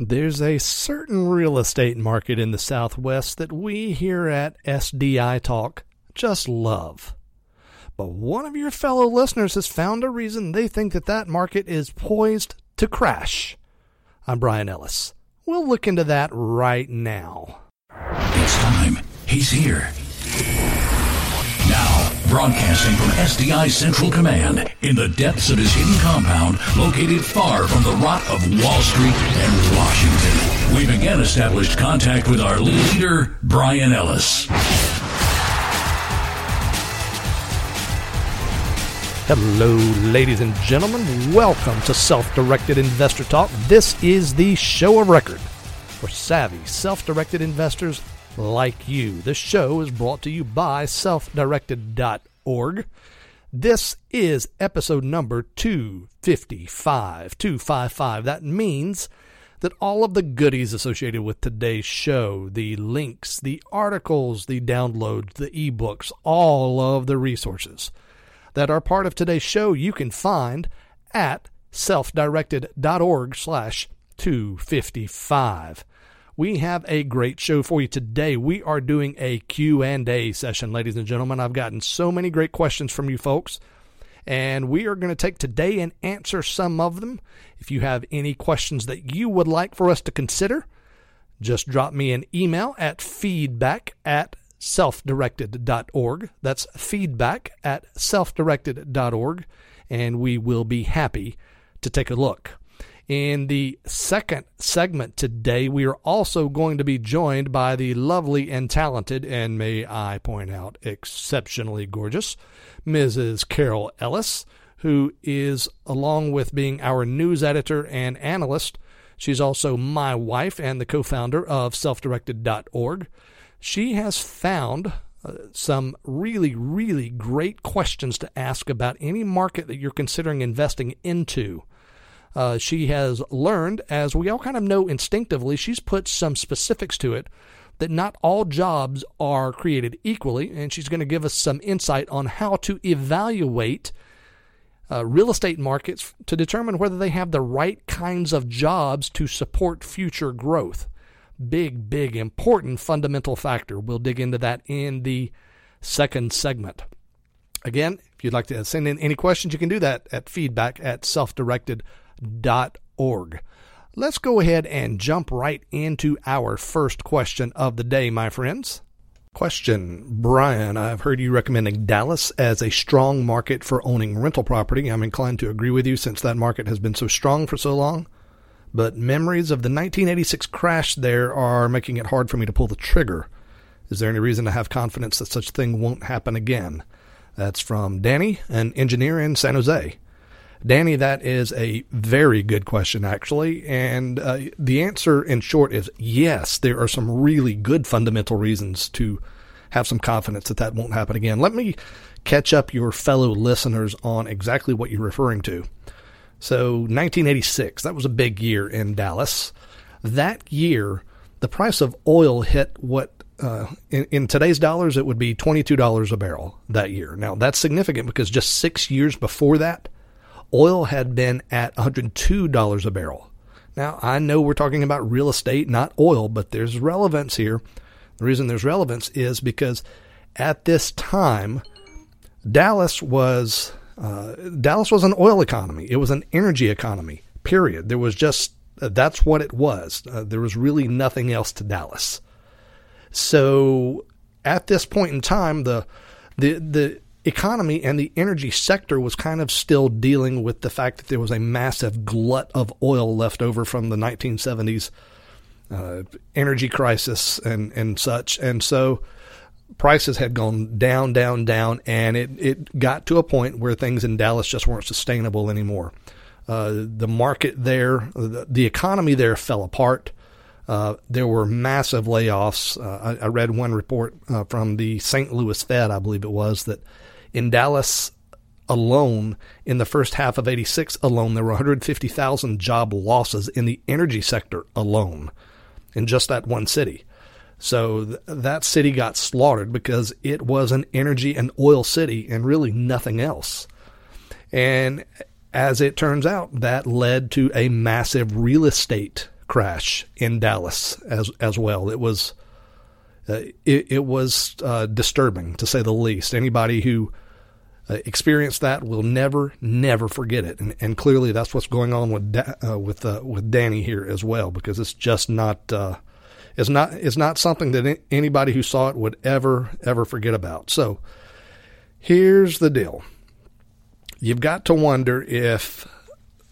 There's a certain real estate market in the Southwest that we here at SDI Talk just love. But one of your fellow listeners has found a reason they think that that market is poised to crash. I'm Brian Ellis. We'll look into that right now. It's time. He's here. Broadcasting from SDI Central Command in the depths of his hidden compound located far from the rot of Wall Street and Washington. We've again established contact with our leader, Brian Ellis. Hello, ladies and gentlemen. Welcome to Self Directed Investor Talk. This is the show of record for savvy, self directed investors like you. This show is brought to you by selfdirected.org. This is episode number 255. 255. That means that all of the goodies associated with today's show, the links, the articles, the downloads, the ebooks, all of the resources that are part of today's show, you can find at selfdirected.org slash 255 we have a great show for you today. We are doing a Q&A session, ladies and gentlemen. I've gotten so many great questions from you folks, and we are going to take today and answer some of them. If you have any questions that you would like for us to consider, just drop me an email at feedback at selfdirected.org. That's feedback at selfdirected.org, and we will be happy to take a look. In the second segment today, we are also going to be joined by the lovely and talented, and may I point out, exceptionally gorgeous, Mrs. Carol Ellis, who is, along with being our news editor and analyst, she's also my wife and the co founder of selfdirected.org. She has found uh, some really, really great questions to ask about any market that you're considering investing into. Uh, she has learned, as we all kind of know instinctively, she's put some specifics to it that not all jobs are created equally, and she's going to give us some insight on how to evaluate uh, real estate markets to determine whether they have the right kinds of jobs to support future growth. Big, big, important fundamental factor. We'll dig into that in the second segment. Again, if you'd like to send in any questions, you can do that at feedback at self-directed.com org. Let's go ahead and jump right into our first question of the day, my friends. Question Brian, I've heard you recommending Dallas as a strong market for owning rental property. I'm inclined to agree with you since that market has been so strong for so long. But memories of the 1986 crash there are making it hard for me to pull the trigger. Is there any reason to have confidence that such thing won't happen again? That's from Danny, an engineer in San Jose. Danny, that is a very good question, actually. And uh, the answer, in short, is yes, there are some really good fundamental reasons to have some confidence that that won't happen again. Let me catch up your fellow listeners on exactly what you're referring to. So, 1986, that was a big year in Dallas. That year, the price of oil hit what uh, in, in, today's dollars, it would be $22 a barrel that year. Now, that's significant because just six years before that, oil had been at $102 a barrel. Now, I know we're talking about real estate, not oil, but there's relevance here. The reason there's relevance is because at this time, Dallas was uh, Dallas was an oil economy. It was an energy economy. Period. There was just uh, that's what it was. Uh, there was really nothing else to Dallas. So at this point in time, the the the economy and the energy sector was kind of still dealing with the fact that there was a massive glut of oil left over from the 1970s uh, energy crisis and, and such. And so prices had gone down, down, down, and it, it got to a point where things in Dallas just weren't sustainable anymore. Uh, the market there, the, the, economy there fell apart. Uh, there were massive layoffs. Uh, I, I, read one report uh, from the St. Louis Fed, I believe it was, that in Dallas alone, in the first half of 86 alone, there were 150,000 job losses in the energy sector alone in just that one city. So th- that city got slaughtered because it was an energy and oil city and really nothing else. And as it turns out, that led to a massive real estate crash in Dallas as as well. It was it, it, was uh, disturbing to say the least. Anybody who uh, experienced that will never, never forget it. And, and clearly, that's what's going on with da- uh, with uh, with Danny here as well, because it's just not uh, it's not it's not something that anybody who saw it would ever ever forget about. So here's the deal: you've got to wonder if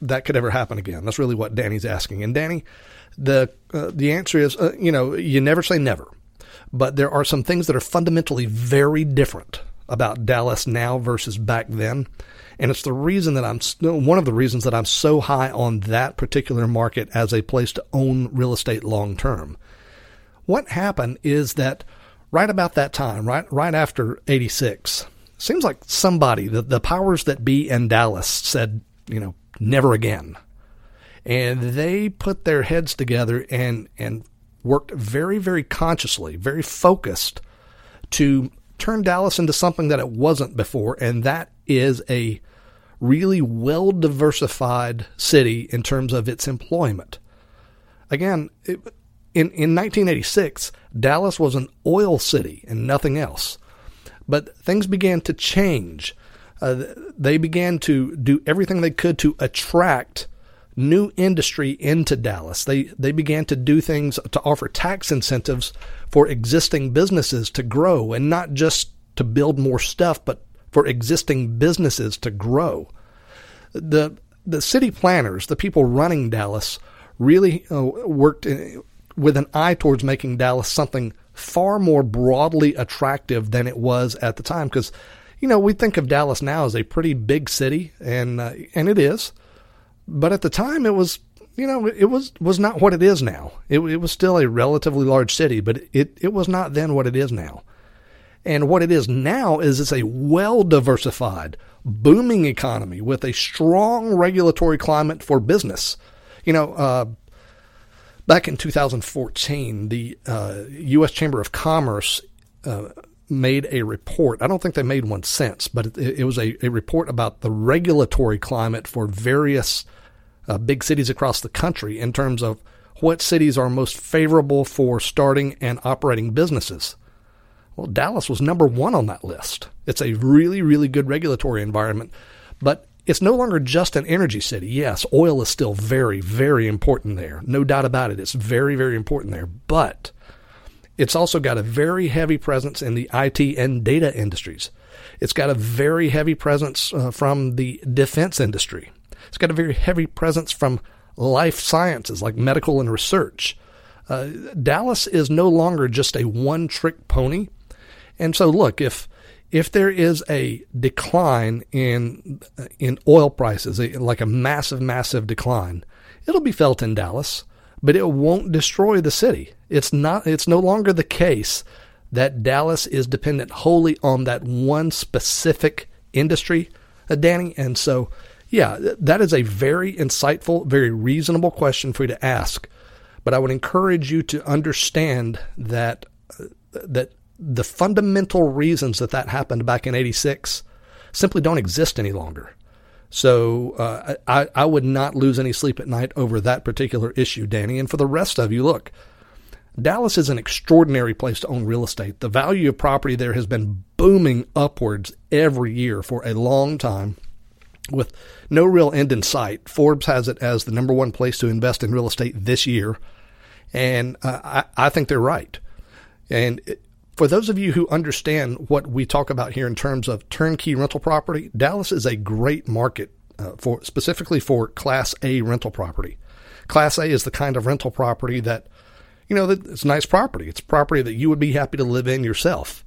that could ever happen again. That's really what Danny's asking. And Danny, the uh, the answer is, uh, you know, you never say never, but there are some things that are fundamentally very different about Dallas now versus back then. And it's the reason that I'm one of the reasons that I'm so high on that particular market as a place to own real estate long term. What happened is that right about that time, right right after 86, seems like somebody, the, the powers that be in Dallas said, you know, never again. And they put their heads together and, and worked very, very consciously, very focused to turn Dallas into something that it wasn't before. And that is a really well diversified city in terms of its employment. Again, it, in, in 1986, Dallas was an oil city and nothing else. But things began to change uh, they began to do everything they could to attract new industry into Dallas. They they began to do things to offer tax incentives for existing businesses to grow and not just to build more stuff, but for existing businesses to grow. The the city planners, the people running Dallas, really uh, worked in, with an eye towards making Dallas something far more broadly attractive than it was at the time because you know, we think of Dallas now as a pretty big city, and uh, and it is, but at the time it was, you know, it was was not what it is now. It, it was still a relatively large city, but it it was not then what it is now. And what it is now is it's a well diversified, booming economy with a strong regulatory climate for business. You know, uh, back in 2014, the uh, U.S. Chamber of Commerce uh, made a report. I don't think they made one since, but it, it was a, a, report about the regulatory climate for various uh, big cities across the country in terms of what cities are most favorable for starting and operating businesses. Well, Dallas was number one on that list. It's a really, really good regulatory environment, but it's no longer just an energy city. Yes, oil is still very, very important there. No doubt about it. It's very, very important there. But it's also got a very heavy presence in the IT and data industries. It's got a very heavy presence uh, from the defense industry. It's got a very heavy presence from life sciences like medical and research. Uh, Dallas is no longer just a one trick pony. And so, look, if if there is a decline in in oil prices, like a massive, massive decline, it'll be felt in Dallas but it won't destroy the city. It's not it's no longer the case that Dallas is dependent wholly on that one specific industry, uh, Danny. And so, yeah, that is a very insightful, very reasonable question for you to ask. But I would encourage you to understand that uh, that the fundamental reasons that that happened back in 86 simply don't exist any longer. So uh, I, I would not lose any sleep at night over that particular issue, Danny. And for the rest of you, look, Dallas is an extraordinary place to own real estate. The value of property there has been booming upwards every year for a long time with no real end in sight. Forbes has it as the number one place to invest in real estate this year. And uh, I, I think they're right. And for those of you who understand what we talk about here in terms of turnkey rental property, Dallas is a great market uh, for specifically for Class A rental property. Class A is the kind of rental property that, you know, it's nice property. It's property that you would be happy to live in yourself.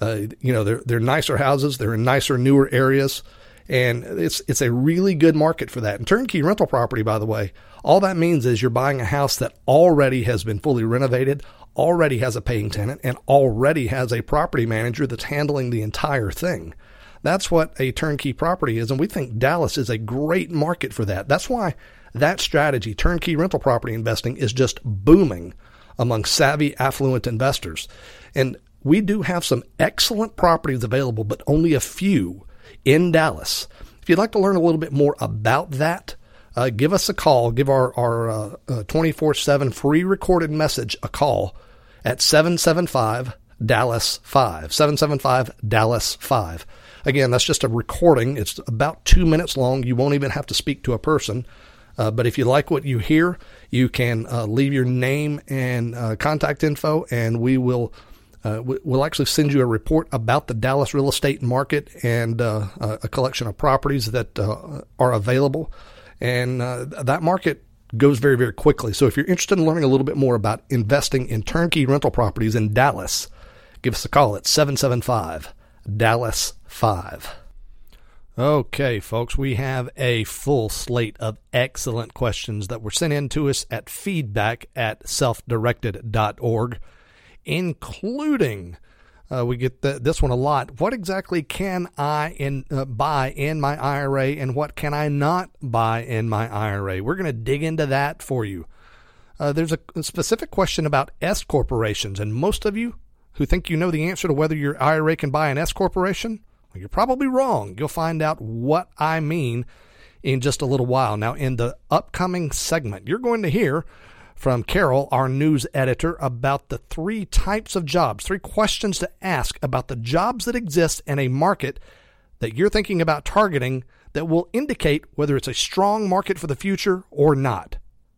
Uh, you know, they're they're nicer houses, they're in nicer, newer areas, and it's it's a really good market for that. And turnkey rental property, by the way, all that means is you're buying a house that already has been fully renovated, already has a paying tenant and already has a property manager that's handling the entire thing. That's what a turnkey property is. And we think Dallas is a great market for that. That's why that strategy, turnkey rental property investing, is just booming among savvy, affluent investors. And we do have some excellent properties available, but only a few in Dallas. If you'd like to learn a little bit more about that, uh, give us a call. Give our uh, twenty four seven free recorded message a call at seven seven five Dallas five seven seven five Dallas five. Again, that's just a recording. It's about two minutes long. You won't even have to speak to a person. Uh, but if you like what you hear, you can uh, leave your name and uh, contact info, and we will uh, we'll actually send you a report about the Dallas real estate market and uh, a collection of properties that uh, are available. And uh, that market goes very, very quickly. So if you're interested in learning a little bit more about investing in turnkey rental properties in Dallas, give us a call at 775 Dallas 5. Okay, folks, we have a full slate of excellent questions that were sent in to us at feedback at selfdirected.org, including uh, we get the, this one a lot. What exactly can I in, uh, buy in my IRA and what can I not buy in my IRA? We're going to dig into that for you. Uh, there's a, specific question about S corporations, and most of you who think you know the answer to whether your IRA can buy an S corporation you're probably wrong. You'll find out what I mean in just a little while. Now, in the upcoming segment, you're going to hear from Carol, our news editor, about the three types of jobs, three questions to ask about the jobs that exist in a market that you're thinking about targeting that will indicate whether it's a strong market for the future or not.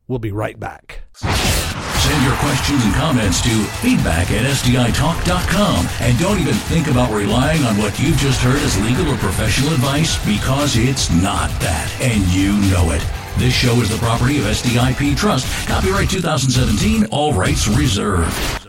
We'll be right back. Send your questions and comments to feedback at SDITalk.com. And don't even think about relying on what you've just heard as legal or professional advice because it's not that. And you know it. This show is the property of SDIP Trust. Copyright 2017, all rights reserved.